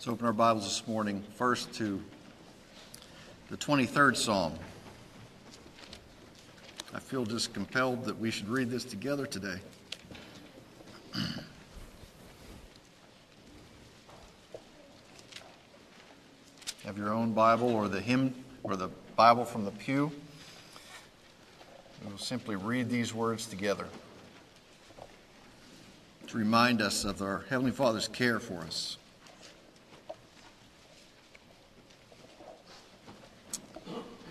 Let's open our Bibles this morning first to the 23rd Psalm. I feel just compelled that we should read this together today. Have your own Bible or the hymn or the Bible from the pew. We will simply read these words together to remind us of our Heavenly Father's care for us.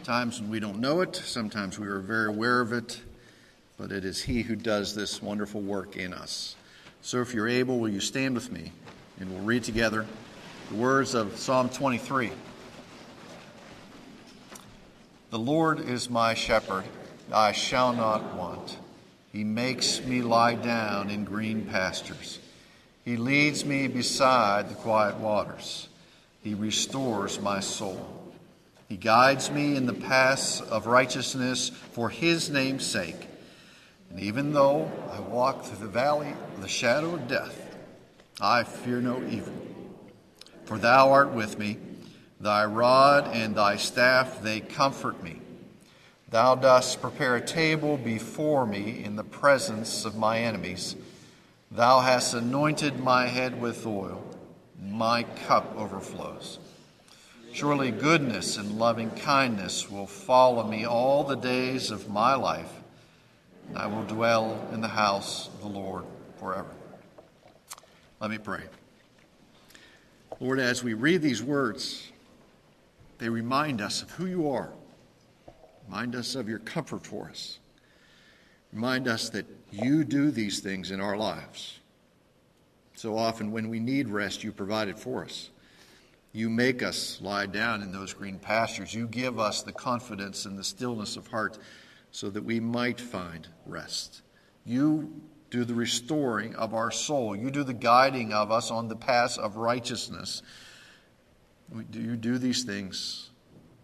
Times when we don't know it, sometimes we are very aware of it, but it is He who does this wonderful work in us. So if you're able, will you stand with me and we'll read together the words of Psalm 23. The Lord is my shepherd, I shall not want. He makes me lie down in green pastures. He leads me beside the quiet waters. He restores my soul. He guides me in the paths of righteousness for his name's sake. And even though I walk through the valley of the shadow of death, I fear no evil. For thou art with me, thy rod and thy staff, they comfort me. Thou dost prepare a table before me in the presence of my enemies. Thou hast anointed my head with oil, my cup overflows. Surely goodness and loving kindness will follow me all the days of my life, and I will dwell in the house of the Lord forever. Let me pray. Lord, as we read these words, they remind us of who you are, remind us of your comfort for us, remind us that you do these things in our lives. So often, when we need rest, you provide it for us. You make us lie down in those green pastures. You give us the confidence and the stillness of heart so that we might find rest. You do the restoring of our soul. You do the guiding of us on the path of righteousness. You do these things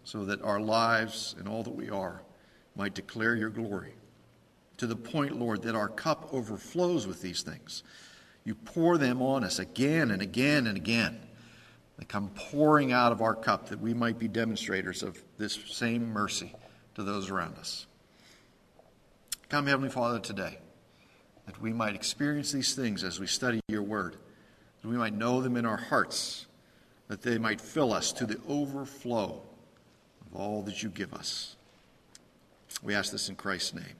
so that our lives and all that we are might declare your glory. To the point, Lord, that our cup overflows with these things. You pour them on us again and again and again. They come pouring out of our cup that we might be demonstrators of this same mercy to those around us. Come, Heavenly Father, today, that we might experience these things as we study your word, that we might know them in our hearts, that they might fill us to the overflow of all that you give us. We ask this in Christ's name.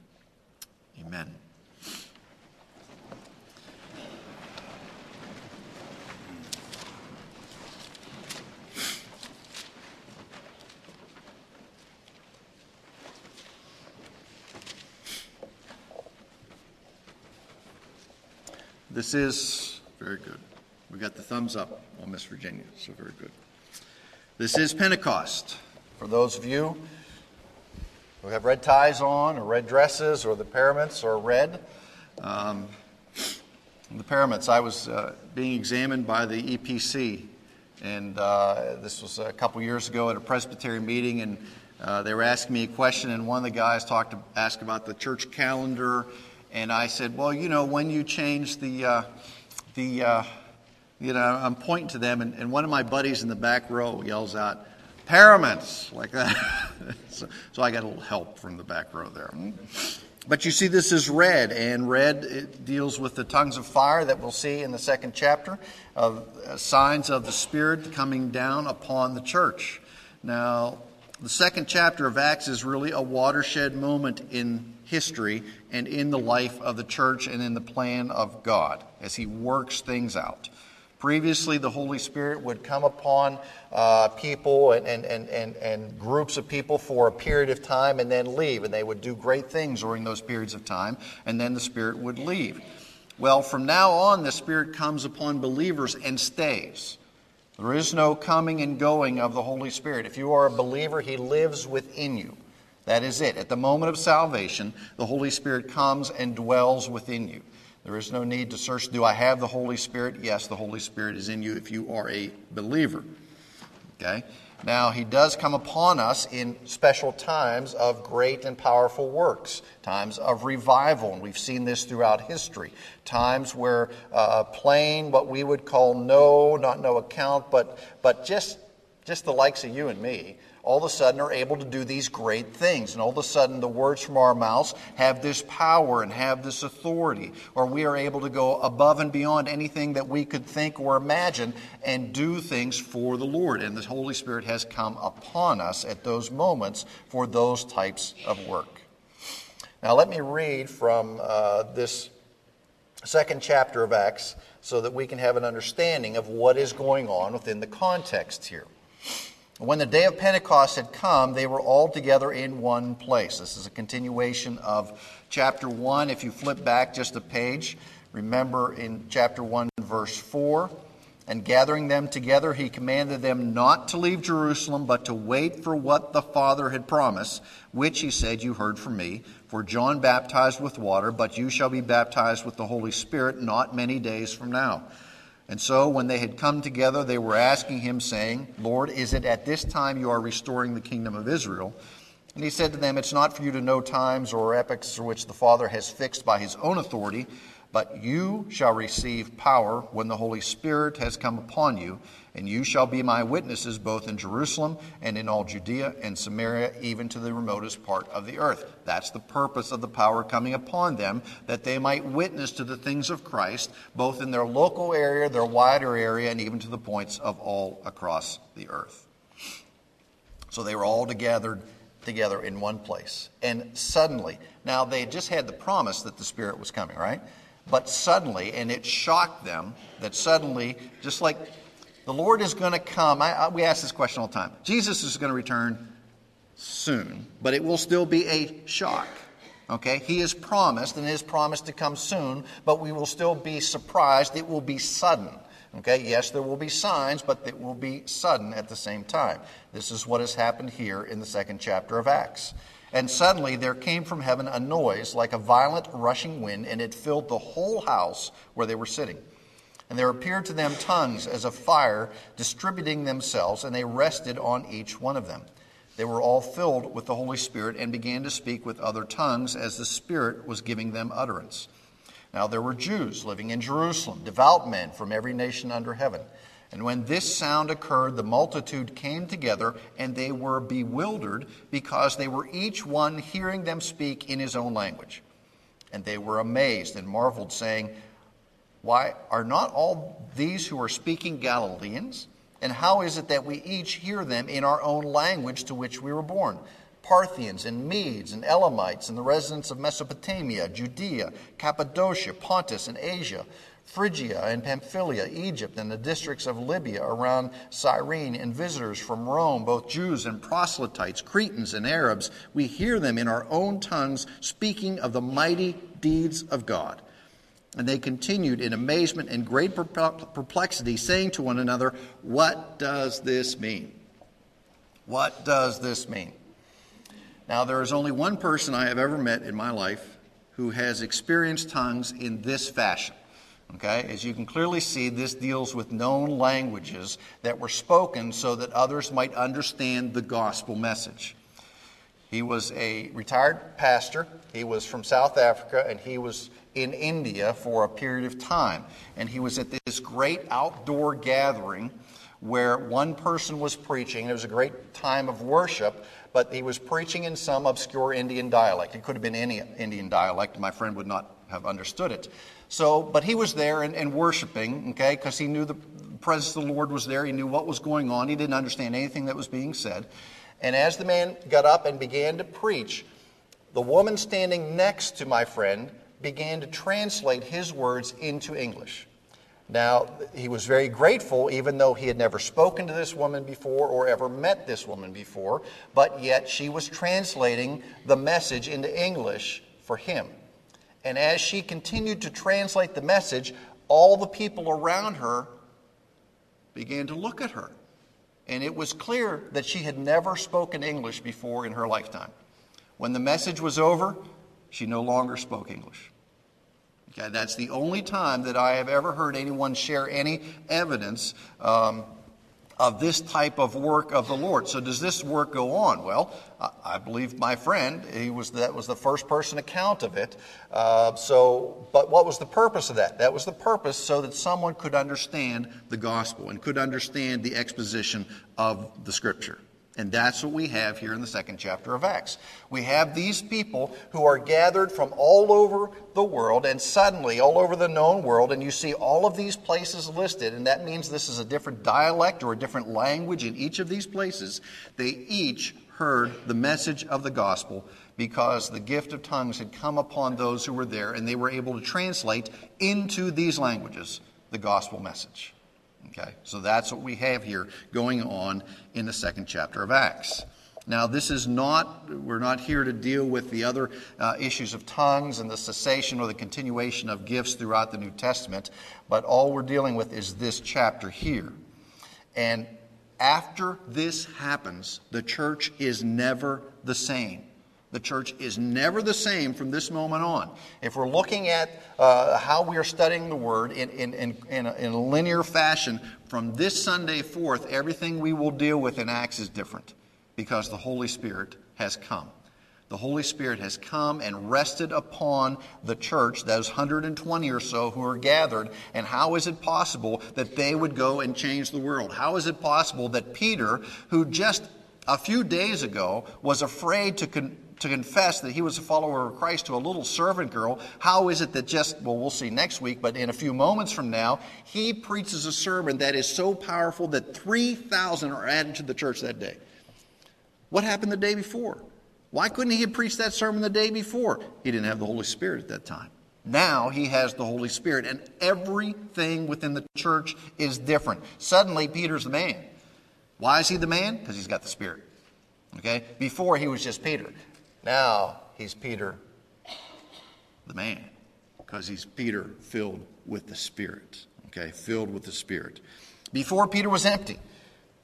Amen. This is very good. We got the thumbs up on Miss Virginia, so very good. This is Pentecost. For those of you who have red ties on, or red dresses, or the pyramids are red, um, the pyramids, I was uh, being examined by the EPC, and uh, this was a couple years ago at a Presbyterian meeting, and uh, they were asking me a question, and one of the guys talked to, asked about the church calendar and I said, well, you know, when you change the, uh, the uh, you know, I'm pointing to them, and, and, one of my buddies in the back row yells out, paraments, like that. so, so, I got a little help from the back row there. But you see, this is red, and red deals with the tongues of fire that we'll see in the second chapter of uh, signs of the Spirit coming down upon the church. Now, the second chapter of Acts is really a watershed moment in history and in the life of the church and in the plan of God as He works things out. Previously, the Holy Spirit would come upon uh, people and, and, and, and, and groups of people for a period of time and then leave, and they would do great things during those periods of time, and then the Spirit would leave. Well, from now on, the Spirit comes upon believers and stays. There is no coming and going of the Holy Spirit. If you are a believer, He lives within you. That is it. At the moment of salvation, the Holy Spirit comes and dwells within you. There is no need to search, do I have the Holy Spirit? Yes, the Holy Spirit is in you if you are a believer. Okay? Now, he does come upon us in special times of great and powerful works, times of revival, and we've seen this throughout history. Times where uh, plain, what we would call no, not no account, but, but just, just the likes of you and me, all of a sudden are able to do these great things. And all of a sudden, the words from our mouths have this power and have this authority, or we are able to go above and beyond anything that we could think or imagine and do things for the Lord. And the Holy Spirit has come upon us at those moments for those types of work. Now, let me read from uh, this second chapter of Acts so that we can have an understanding of what is going on within the context here. When the day of Pentecost had come, they were all together in one place. This is a continuation of chapter 1. If you flip back just a page, remember in chapter 1, verse 4 and gathering them together, he commanded them not to leave Jerusalem, but to wait for what the Father had promised, which he said, You heard from me. For John baptized with water, but you shall be baptized with the Holy Spirit not many days from now. And so, when they had come together, they were asking him, saying, Lord, is it at this time you are restoring the kingdom of Israel? And he said to them, It's not for you to know times or epochs which the Father has fixed by his own authority, but you shall receive power when the Holy Spirit has come upon you, and you shall be my witnesses both in Jerusalem and in all Judea and Samaria, even to the remotest part of the earth. That's the purpose of the power coming upon them, that they might witness to the things of Christ, both in their local area, their wider area, and even to the points of all across the earth. So they were all together together in one place. And suddenly, now they just had the promise that the Spirit was coming, right? But suddenly, and it shocked them that suddenly, just like the Lord is going to come. I, I, we ask this question all the time. Jesus is going to return soon, but it will still be a shock. Okay? He is promised, and it is promised to come soon, but we will still be surprised. It will be sudden. Okay? Yes, there will be signs, but it will be sudden at the same time. This is what has happened here in the second chapter of Acts. And suddenly there came from heaven a noise like a violent rushing wind, and it filled the whole house where they were sitting. And there appeared to them tongues as of fire distributing themselves, and they rested on each one of them. They were all filled with the Holy Spirit and began to speak with other tongues as the Spirit was giving them utterance. Now there were Jews living in Jerusalem, devout men from every nation under heaven. And when this sound occurred, the multitude came together, and they were bewildered because they were each one hearing them speak in his own language. And they were amazed and marveled, saying, why are not all these who are speaking Galileans? And how is it that we each hear them in our own language to which we were born? Parthians and Medes and Elamites and the residents of Mesopotamia, Judea, Cappadocia, Pontus and Asia, Phrygia and Pamphylia, Egypt and the districts of Libya around Cyrene, and visitors from Rome, both Jews and proselytes, Cretans and Arabs, we hear them in our own tongues speaking of the mighty deeds of God. And they continued in amazement and great perplexity, saying to one another, What does this mean? What does this mean? Now, there is only one person I have ever met in my life who has experienced tongues in this fashion. Okay, as you can clearly see, this deals with known languages that were spoken so that others might understand the gospel message. He was a retired pastor. He was from South Africa, and he was in India for a period of time. And he was at this great outdoor gathering where one person was preaching. It was a great time of worship, but he was preaching in some obscure Indian dialect. It could have been any Indian dialect. My friend would not have understood it. So, but he was there and, and worshiping, okay, because he knew the presence of the Lord was there. He knew what was going on. He didn't understand anything that was being said. And as the man got up and began to preach, the woman standing next to my friend began to translate his words into English. Now, he was very grateful, even though he had never spoken to this woman before or ever met this woman before, but yet she was translating the message into English for him. And as she continued to translate the message, all the people around her began to look at her. And it was clear that she had never spoken English before in her lifetime. When the message was over, she no longer spoke English. Okay, that's the only time that I have ever heard anyone share any evidence um, of this type of work of the Lord. So does this work go on? Well, I believe my friend, he was that was the first person account of it. Uh, so, but what was the purpose of that? That was the purpose so that someone could understand the gospel and could understand the exposition of the Scripture. And that's what we have here in the second chapter of Acts. We have these people who are gathered from all over the world and suddenly all over the known world, and you see all of these places listed, and that means this is a different dialect or a different language in each of these places. They each heard the message of the gospel because the gift of tongues had come upon those who were there, and they were able to translate into these languages the gospel message. Okay, so that's what we have here going on in the second chapter of Acts. Now, this is not, we're not here to deal with the other uh, issues of tongues and the cessation or the continuation of gifts throughout the New Testament, but all we're dealing with is this chapter here. And after this happens, the church is never the same. The church is never the same from this moment on. If we're looking at uh, how we are studying the Word in, in, in, in, a, in a linear fashion, from this Sunday forth, everything we will deal with in Acts is different because the Holy Spirit has come. The Holy Spirit has come and rested upon the church, those 120 or so who are gathered. And how is it possible that they would go and change the world? How is it possible that Peter, who just a few days ago was afraid to, con- to confess that he was a follower of Christ to a little servant girl, how is it that just, well, we'll see next week, but in a few moments from now, he preaches a sermon that is so powerful that 3,000 are added to the church that day? What happened the day before? Why couldn't he have preached that sermon the day before? He didn't have the Holy Spirit at that time. Now he has the Holy Spirit, and everything within the church is different. Suddenly, Peter's the man. Why is he the man? Because he's got the Spirit. Okay? Before he was just Peter. Now he's Peter, the man, because he's Peter filled with the Spirit. Okay, filled with the Spirit. Before Peter was empty,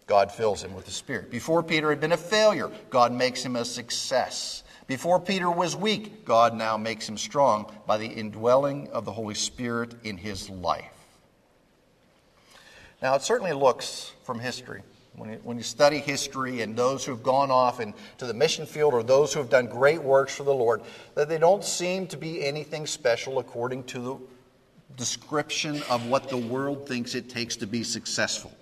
God fills him with the Spirit. Before Peter had been a failure, God makes him a success. Before Peter was weak, God now makes him strong by the indwelling of the Holy Spirit in his life. Now, it certainly looks from history when you, when you study history and those who've gone off into the mission field or those who have done great works for the Lord, that they don't seem to be anything special according to the description of what the world thinks it takes to be successful.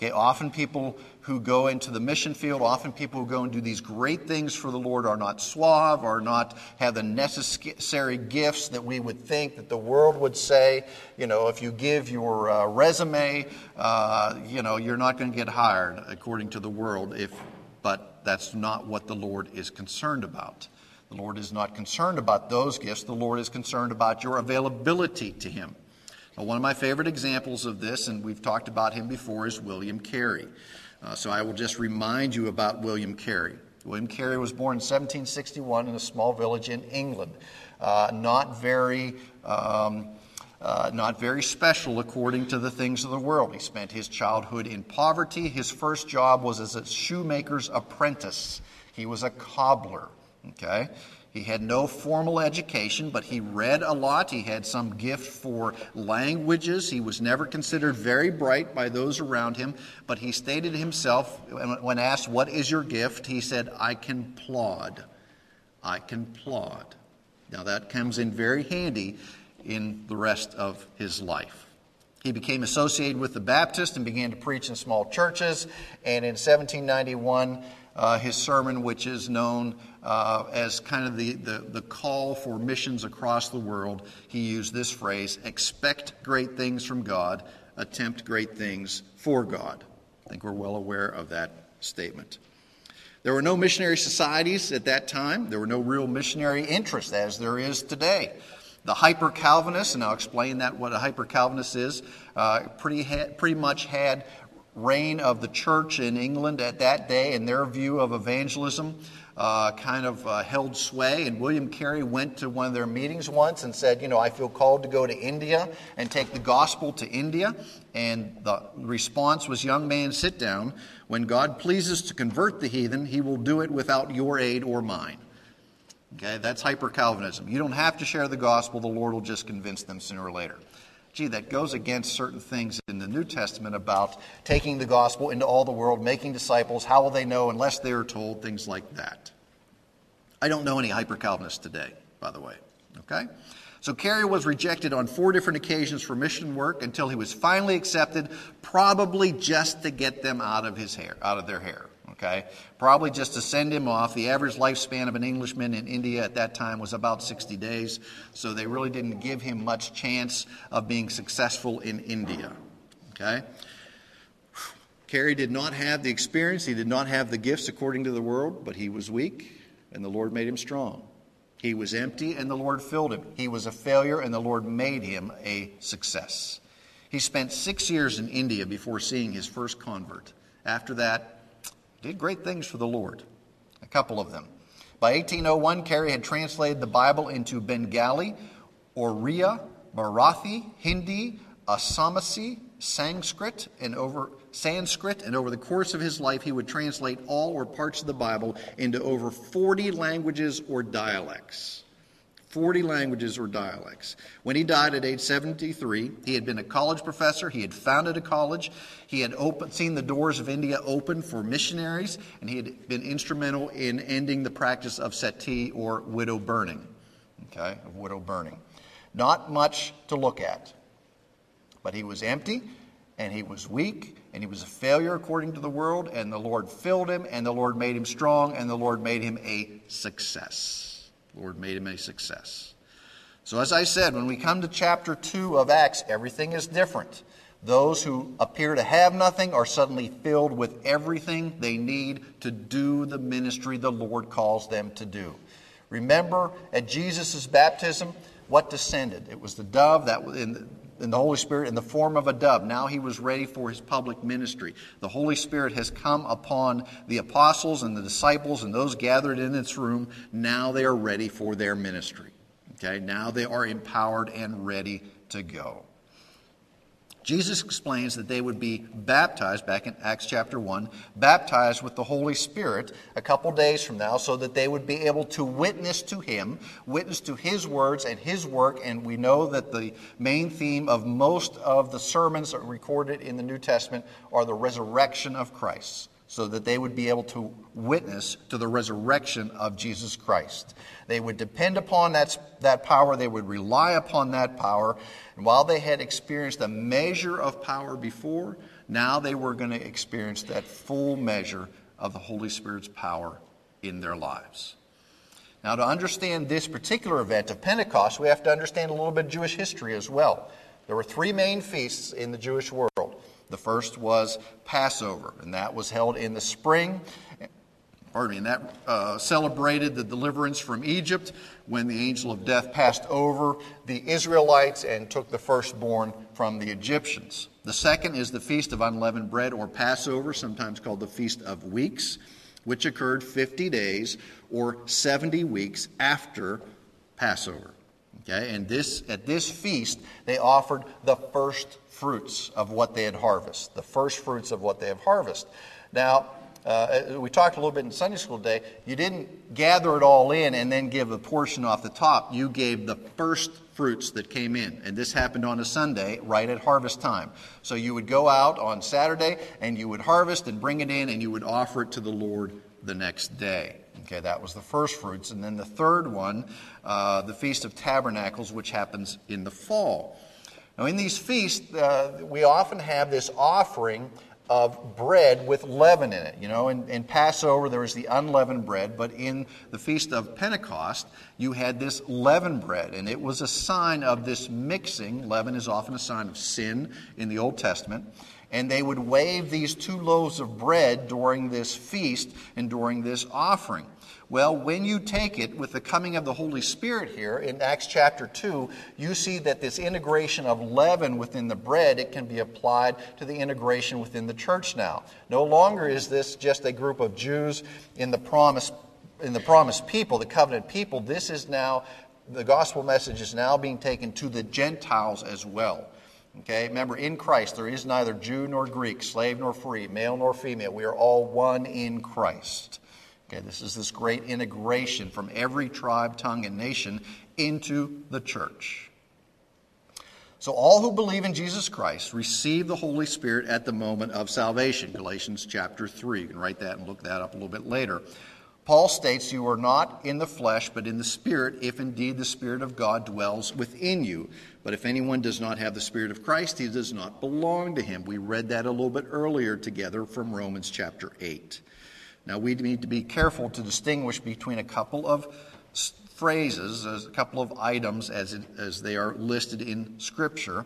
Okay, often people who go into the mission field, often people who go and do these great things for the Lord are not suave, are not have the necessary gifts that we would think that the world would say. You know, if you give your uh, resume, uh, you know, you're not going to get hired according to the world. If, but that's not what the Lord is concerned about. The Lord is not concerned about those gifts. The Lord is concerned about your availability to Him. Now, one of my favorite examples of this, and we've talked about him before, is William Carey. Uh, so I will just remind you about William Carey. William Carey was born in 1761 in a small village in England. Uh, not very. Um, uh, not very special according to the things of the world. He spent his childhood in poverty. His first job was as a shoemaker's apprentice. He was a cobbler. Okay? He had no formal education, but he read a lot. He had some gift for languages. He was never considered very bright by those around him, but he stated himself, when asked, What is your gift? He said, I can plod. I can plod. Now that comes in very handy in the rest of his life. He became associated with the Baptist and began to preach in small churches. And in 1791, uh, his sermon, which is known uh, as kind of the, the, the call for missions across the world, he used this phrase expect great things from God, attempt great things for God. I think we're well aware of that statement. There were no missionary societies at that time. There were no real missionary interest as there is today. The hyper Calvinists, and I'll explain that what a hyper Calvinist is, uh, pretty, ha- pretty much had reign of the church in England at that day and their view of evangelism uh, kind of uh, held sway. And William Carey went to one of their meetings once and said, You know, I feel called to go to India and take the gospel to India. And the response was, Young man, sit down. When God pleases to convert the heathen, he will do it without your aid or mine. Okay, that's hyper Calvinism. You don't have to share the gospel, the Lord will just convince them sooner or later. Gee, that goes against certain things in the New Testament about taking the gospel into all the world, making disciples. How will they know unless they are told? Things like that. I don't know any hyper Calvinists today, by the way. Okay? So Carey was rejected on four different occasions for mission work until he was finally accepted, probably just to get them out of his hair, out of their hair. Okay? Probably just to send him off. The average lifespan of an Englishman in India at that time was about 60 days, so they really didn't give him much chance of being successful in India. Okay? Carey did not have the experience, he did not have the gifts according to the world, but he was weak, and the Lord made him strong. He was empty, and the Lord filled him. He was a failure, and the Lord made him a success. He spent six years in India before seeing his first convert. After that, did great things for the Lord, a couple of them. By 1801, Carey had translated the Bible into Bengali, Oriya, Marathi, Hindi, Assamese, Sanskrit, and over Sanskrit, and over the course of his life, he would translate all or parts of the Bible into over 40 languages or dialects. 40 languages or dialects. When he died at age 73, he had been a college professor, he had founded a college, he had open, seen the doors of India open for missionaries, and he had been instrumental in ending the practice of sati or widow burning. Okay, of widow burning. Not much to look at, but he was empty and he was weak and he was a failure according to the world, and the Lord filled him, and the Lord made him strong, and the Lord made him a success. Lord made him a success. So, as I said, when we come to chapter 2 of Acts, everything is different. Those who appear to have nothing are suddenly filled with everything they need to do the ministry the Lord calls them to do. Remember at Jesus' baptism, what descended? It was the dove that was in in the Holy Spirit in the form of a dove. Now he was ready for his public ministry. The Holy Spirit has come upon the apostles and the disciples and those gathered in this room. Now they are ready for their ministry. Okay, now they are empowered and ready to go. Jesus explains that they would be baptized, back in Acts chapter 1, baptized with the Holy Spirit a couple days from now, so that they would be able to witness to Him, witness to His words and His work. And we know that the main theme of most of the sermons recorded in the New Testament are the resurrection of Christ so that they would be able to witness to the resurrection of Jesus Christ. They would depend upon that, that power, they would rely upon that power. And while they had experienced a measure of power before, now they were going to experience that full measure of the Holy Spirit's power in their lives. Now, to understand this particular event of Pentecost, we have to understand a little bit of Jewish history as well. There were three main feasts in the Jewish world. The first was Passover, and that was held in the spring. Pardon me, and that uh, celebrated the deliverance from Egypt when the angel of death passed over the Israelites and took the firstborn from the Egyptians. The second is the Feast of Unleavened Bread or Passover, sometimes called the Feast of Weeks, which occurred 50 days or 70 weeks after Passover. Okay, and this at this feast they offered the first fruits of what they had harvested, the first fruits of what they have harvested. Now, uh, we talked a little bit in Sunday school today. You didn't gather it all in and then give a portion off the top. You gave the first fruits that came in. And this happened on a Sunday, right at harvest time. So you would go out on Saturday and you would harvest and bring it in and you would offer it to the Lord the next day. Okay, that was the first fruits. And then the third one, uh, the Feast of Tabernacles, which happens in the fall. Now, in these feasts, uh, we often have this offering of bread with leaven in it. You know, in, in, Passover there was the unleavened bread, but in the Feast of Pentecost you had this leavened bread, and it was a sign of this mixing. Leaven is often a sign of sin in the Old Testament. And they would wave these two loaves of bread during this feast and during this offering. Well, when you take it with the coming of the Holy Spirit here in Acts chapter 2, you see that this integration of leaven within the bread, it can be applied to the integration within the church now. No longer is this just a group of Jews in the promised in the promised people, the covenant people. This is now the gospel message is now being taken to the Gentiles as well. Okay, remember, in Christ there is neither Jew nor Greek, slave nor free, male nor female. We are all one in Christ. Okay, this is this great integration from every tribe, tongue, and nation into the church. So all who believe in Jesus Christ receive the Holy Spirit at the moment of salvation. Galatians chapter 3. You can write that and look that up a little bit later. Paul states, You are not in the flesh, but in the Spirit, if indeed the Spirit of God dwells within you. But if anyone does not have the Spirit of Christ, he does not belong to him. We read that a little bit earlier together from Romans chapter 8. Now, we need to be careful to distinguish between a couple of phrases, a couple of items as, it, as they are listed in Scripture.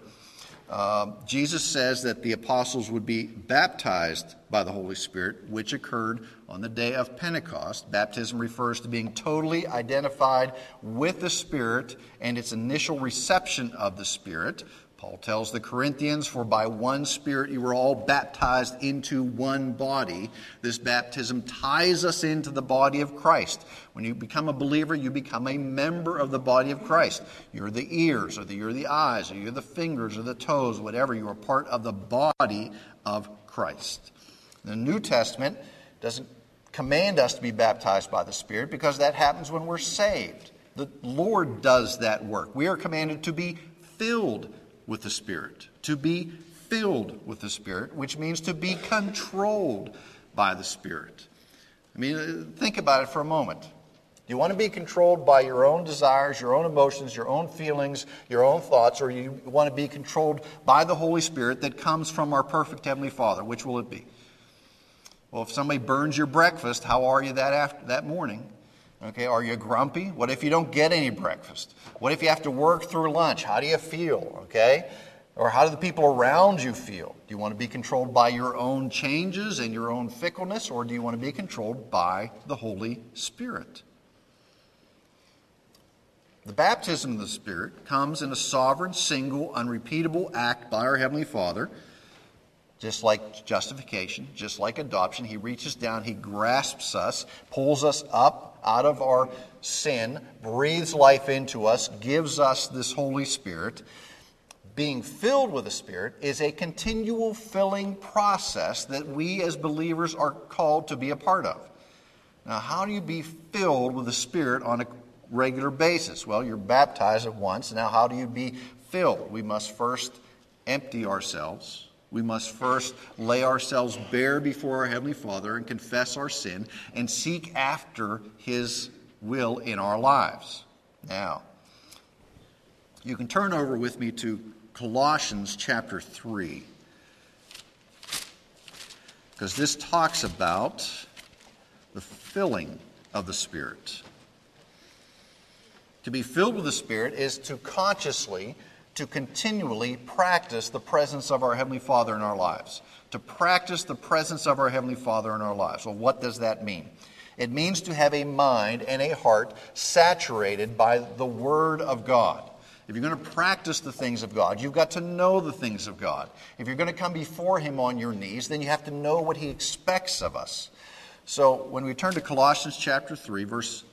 Uh, Jesus says that the apostles would be baptized by the Holy Spirit, which occurred on the day of Pentecost. Baptism refers to being totally identified with the Spirit and its initial reception of the Spirit. Paul tells the Corinthians, For by one Spirit you were all baptized into one body. This baptism ties us into the body of Christ. When you become a believer, you become a member of the body of Christ. You're the ears, or the, you're the eyes, or you're the fingers, or the toes, whatever. You are part of the body of Christ. The New Testament doesn't command us to be baptized by the Spirit because that happens when we're saved. The Lord does that work. We are commanded to be filled with the Spirit, to be filled with the Spirit, which means to be controlled by the Spirit. I mean, think about it for a moment. Do you want to be controlled by your own desires, your own emotions, your own feelings, your own thoughts, or you want to be controlled by the Holy Spirit that comes from our perfect Heavenly Father? Which will it be? Well, if somebody burns your breakfast, how are you that, after, that morning? Okay, are you grumpy? What if you don't get any breakfast? What if you have to work through lunch? How do you feel? Okay? Or how do the people around you feel? Do you want to be controlled by your own changes and your own fickleness, or do you want to be controlled by the Holy Spirit? The baptism of the Spirit comes in a sovereign, single, unrepeatable act by our Heavenly Father just like justification, just like adoption, he reaches down, he grasps us, pulls us up out of our sin, breathes life into us, gives us this Holy Spirit. Being filled with the Spirit is a continual filling process that we as believers are called to be a part of. Now, how do you be filled with the Spirit on a regular basis? Well, you're baptized at once. Now, how do you be filled? We must first empty ourselves we must first lay ourselves bare before our Heavenly Father and confess our sin and seek after His will in our lives. Now, you can turn over with me to Colossians chapter 3, because this talks about the filling of the Spirit. To be filled with the Spirit is to consciously to continually practice the presence of our Heavenly Father in our lives. To practice the presence of our Heavenly Father in our lives. Well, what does that mean? It means to have a mind and a heart saturated by the Word of God. If you're going to practice the things of God, you've got to know the things of God. If you're going to come before Him on your knees, then you have to know what He expects of us. So when we turn to Colossians chapter 3, verse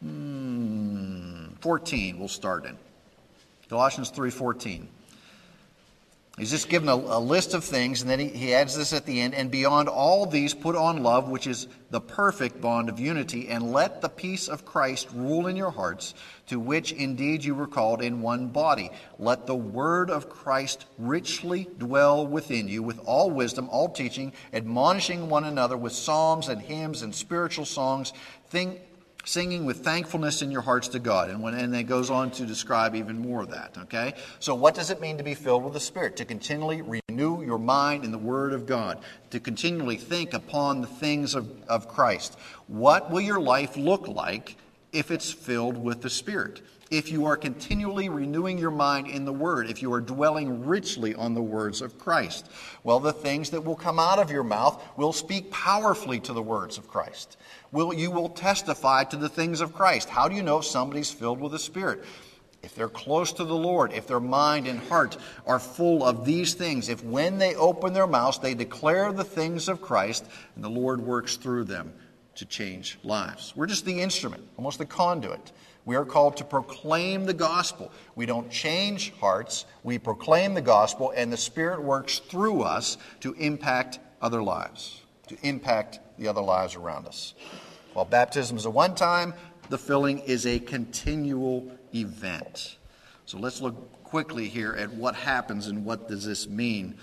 hmm, 14, we'll start in. Colossians 3:14. He's just given a, a, list of things, and then he, he adds this at the end. And beyond all these, put on love, which is the perfect bond of unity, and let the peace of Christ rule in your hearts, to which indeed you were called in one body. Let the word of Christ richly dwell within you, with all wisdom, all teaching, admonishing one another with psalms and hymns and spiritual songs. Think, singing with thankfulness in your hearts to God. And, when, and it goes on to describe even more of that, okay? So, what does it mean to be filled with the Spirit? To continually renew your mind in the Word of God, to continually think upon the things of, of Christ. What will your life look like if it's filled with the Spirit? If you are continually renewing your mind in the Word, if you are dwelling richly on the words of Christ, well, the things that will come out of your mouth will speak powerfully to the words of Christ will, you will testify to the things of Christ. How do you know if somebody's filled with the Spirit? If they're close to the Lord, if their mind and heart are full of these things, if when they open their mouths they declare the things of Christ, and the Lord works through them to change lives. We're just the instrument, almost the conduit. We are called to proclaim the gospel. We don't change hearts, we proclaim the gospel, and the Spirit works through us to impact other lives, to impact the other lives around us. While baptism is a one time, the filling is a continual event. So let's look quickly here at what happens and what does this mean.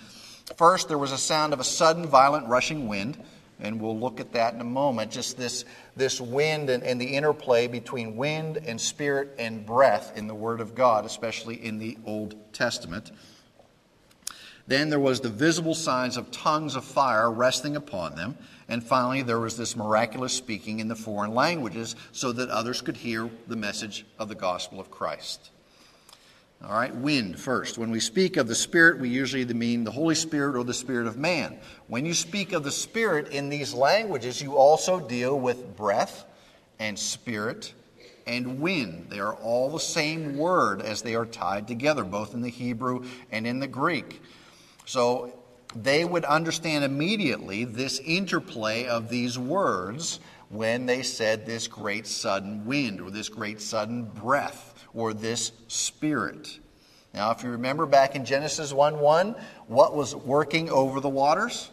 First, there was a sound of a sudden, violent, rushing wind, and we'll look at that in a moment. Just this, this wind and, and the interplay between wind and spirit and breath in the Word of God, especially in the Old Testament. Then there was the visible signs of tongues of fire resting upon them. And finally, there was this miraculous speaking in the foreign languages so that others could hear the message of the gospel of Christ. All right, wind first. When we speak of the Spirit, we usually mean the Holy Spirit or the Spirit of man. When you speak of the Spirit in these languages, you also deal with breath and spirit and wind. They are all the same word as they are tied together, both in the Hebrew and in the Greek. So they would understand immediately this interplay of these words when they said this great sudden wind or this great sudden breath or this spirit. Now, if you remember back in Genesis 1 1, what was working over the waters?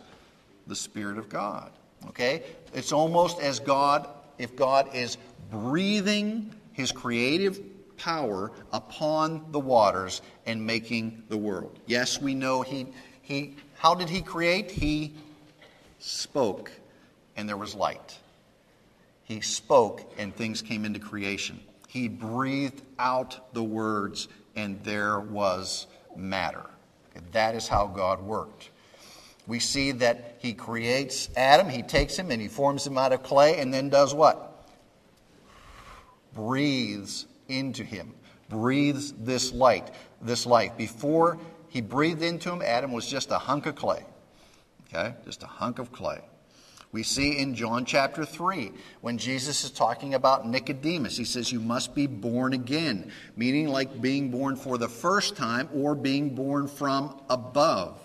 The Spirit of God. Okay? It's almost as God, if God is breathing his creative power upon the waters and making the world. Yes, we know he, he how did he create? He spoke and there was light. He spoke and things came into creation. He breathed out the words, and there was matter. That is how God worked. We see that He creates Adam, He takes him and He forms him out of clay, and then does what? Breathes into him, breathes this light, this life. Before He breathed into him, Adam was just a hunk of clay. Okay? Just a hunk of clay. We see in John chapter 3 when Jesus is talking about Nicodemus, he says, You must be born again, meaning like being born for the first time or being born from above.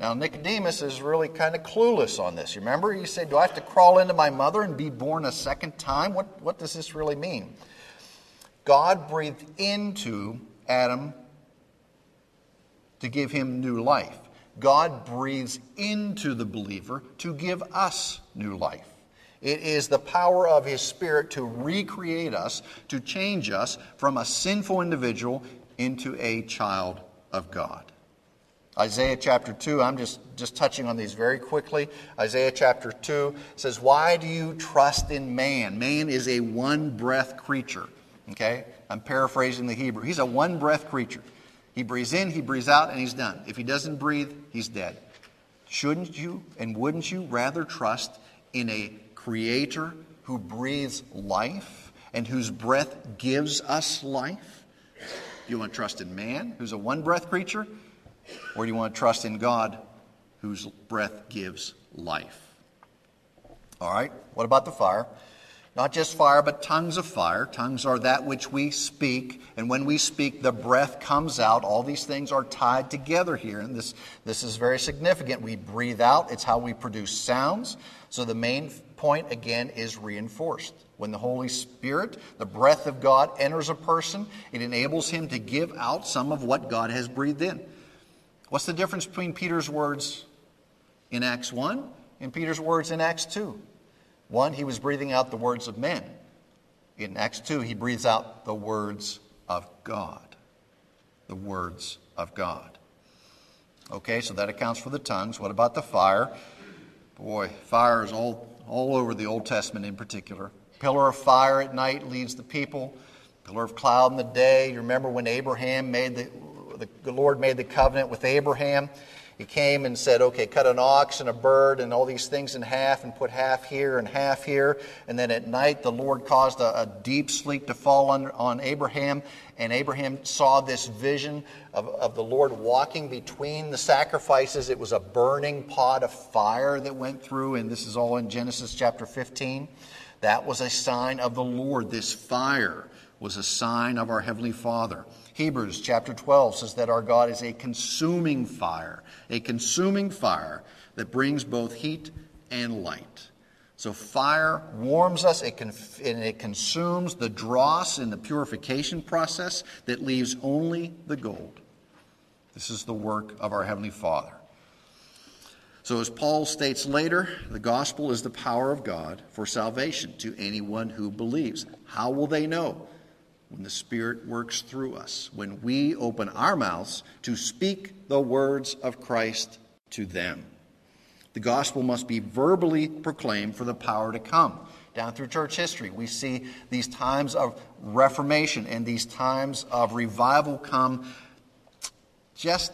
Now, Nicodemus is really kind of clueless on this. You remember? He said, Do I have to crawl into my mother and be born a second time? What, what does this really mean? God breathed into Adam to give him new life. God breathes into the believer to give us new life. It is the power of His Spirit to recreate us, to change us from a sinful individual into a child of God. Isaiah chapter 2, I'm just, just touching on these very quickly. Isaiah chapter 2 says, Why do you trust in man? Man is a one breath creature. Okay? I'm paraphrasing the Hebrew. He's a one breath creature. He breathes in, he breathes out, and he's done. If he doesn't breathe, he's dead. Shouldn't you and wouldn't you rather trust in a creator who breathes life and whose breath gives us life? Do you want to trust in man, who's a one breath creature? Or do you want to trust in God, whose breath gives life? All right, what about the fire? Not just fire, but tongues of fire. Tongues are that which we speak, and when we speak, the breath comes out. All these things are tied together here, and this, this is very significant. We breathe out, it's how we produce sounds. So the main point, again, is reinforced. When the Holy Spirit, the breath of God, enters a person, it enables him to give out some of what God has breathed in. What's the difference between Peter's words in Acts 1 and Peter's words in Acts 2? One, he was breathing out the words of men. In Acts 2, he breathes out the words of God. The words of God. Okay, so that accounts for the tongues. What about the fire? Boy, fire is all, all over the Old Testament in particular. Pillar of fire at night leads the people, pillar of cloud in the day. You remember when Abraham made the, the, the Lord made the covenant with Abraham he came and said, okay, cut an ox and a bird and all these things in half and put half here and half here. And then at night, the Lord caused a, a deep sleep to fall on, on Abraham. And Abraham saw this vision of, of the Lord walking between the sacrifices. It was a burning pot of fire that went through. And this is all in Genesis chapter 15. That was a sign of the Lord. This fire was a sign of our Heavenly Father. Hebrews chapter 12 says that our God is a consuming fire, a consuming fire that brings both heat and light. So fire warms us it and it consumes the dross in the purification process that leaves only the gold. This is the work of our Heavenly Father. So, as Paul states later, the gospel is the power of God for salvation to anyone who believes. How will they know? When the Spirit works through us, when we open our mouths to speak the words of Christ to them. The gospel must be verbally proclaimed for the power to come. Down through church history, we see these times of reformation and these times of revival come just,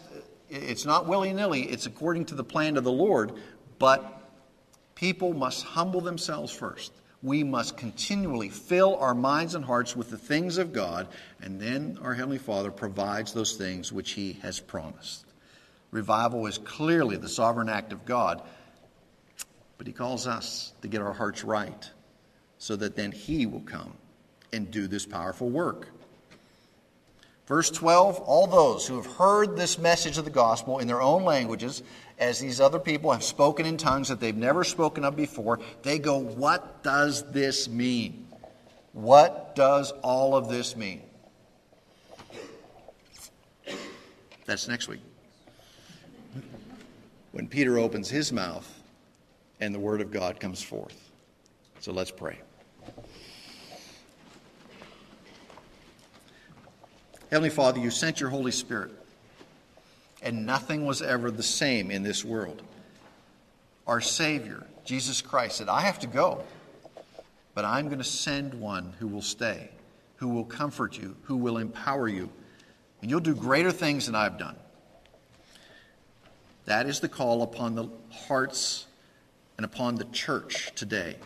it's not willy nilly, it's according to the plan of the Lord, but people must humble themselves first. We must continually fill our minds and hearts with the things of God, and then our Heavenly Father provides those things which He has promised. Revival is clearly the sovereign act of God, but He calls us to get our hearts right so that then He will come and do this powerful work. Verse 12 All those who have heard this message of the gospel in their own languages, as these other people have spoken in tongues that they've never spoken of before, they go, What does this mean? What does all of this mean? That's next week when Peter opens his mouth and the Word of God comes forth. So let's pray. Heavenly Father, you sent your Holy Spirit, and nothing was ever the same in this world. Our Savior, Jesus Christ, said, I have to go, but I'm going to send one who will stay, who will comfort you, who will empower you, and you'll do greater things than I've done. That is the call upon the hearts and upon the church today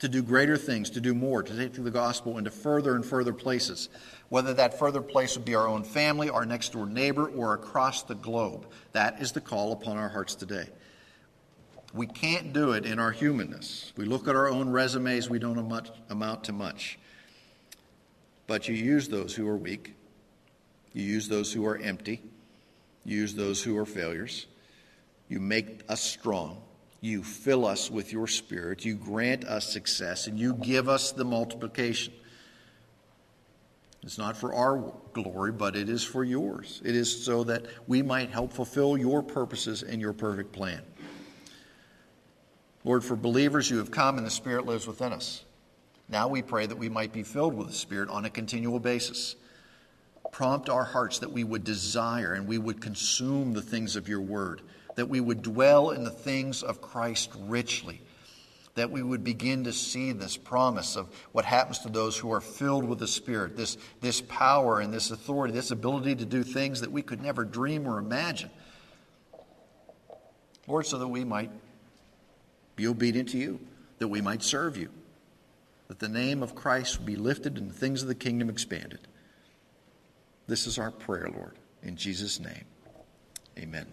to do greater things, to do more, to take the gospel into further and further places. Whether that further place would be our own family, our next door neighbor, or across the globe. That is the call upon our hearts today. We can't do it in our humanness. We look at our own resumes, we don't amount to much. But you use those who are weak, you use those who are empty, you use those who are failures. You make us strong. You fill us with your spirit. You grant us success, and you give us the multiplication. It's not for our glory, but it is for yours. It is so that we might help fulfill your purposes and your perfect plan. Lord, for believers you have come and the Spirit lives within us. Now we pray that we might be filled with the Spirit on a continual basis. Prompt our hearts that we would desire and we would consume the things of your word that we would dwell in the things of Christ richly, that we would begin to see this promise of what happens to those who are filled with the Spirit, this, this power and this authority, this ability to do things that we could never dream or imagine. Lord, so that we might be obedient to you, that we might serve you, that the name of Christ would be lifted and the things of the kingdom expanded. This is our prayer, Lord. In Jesus' name, amen.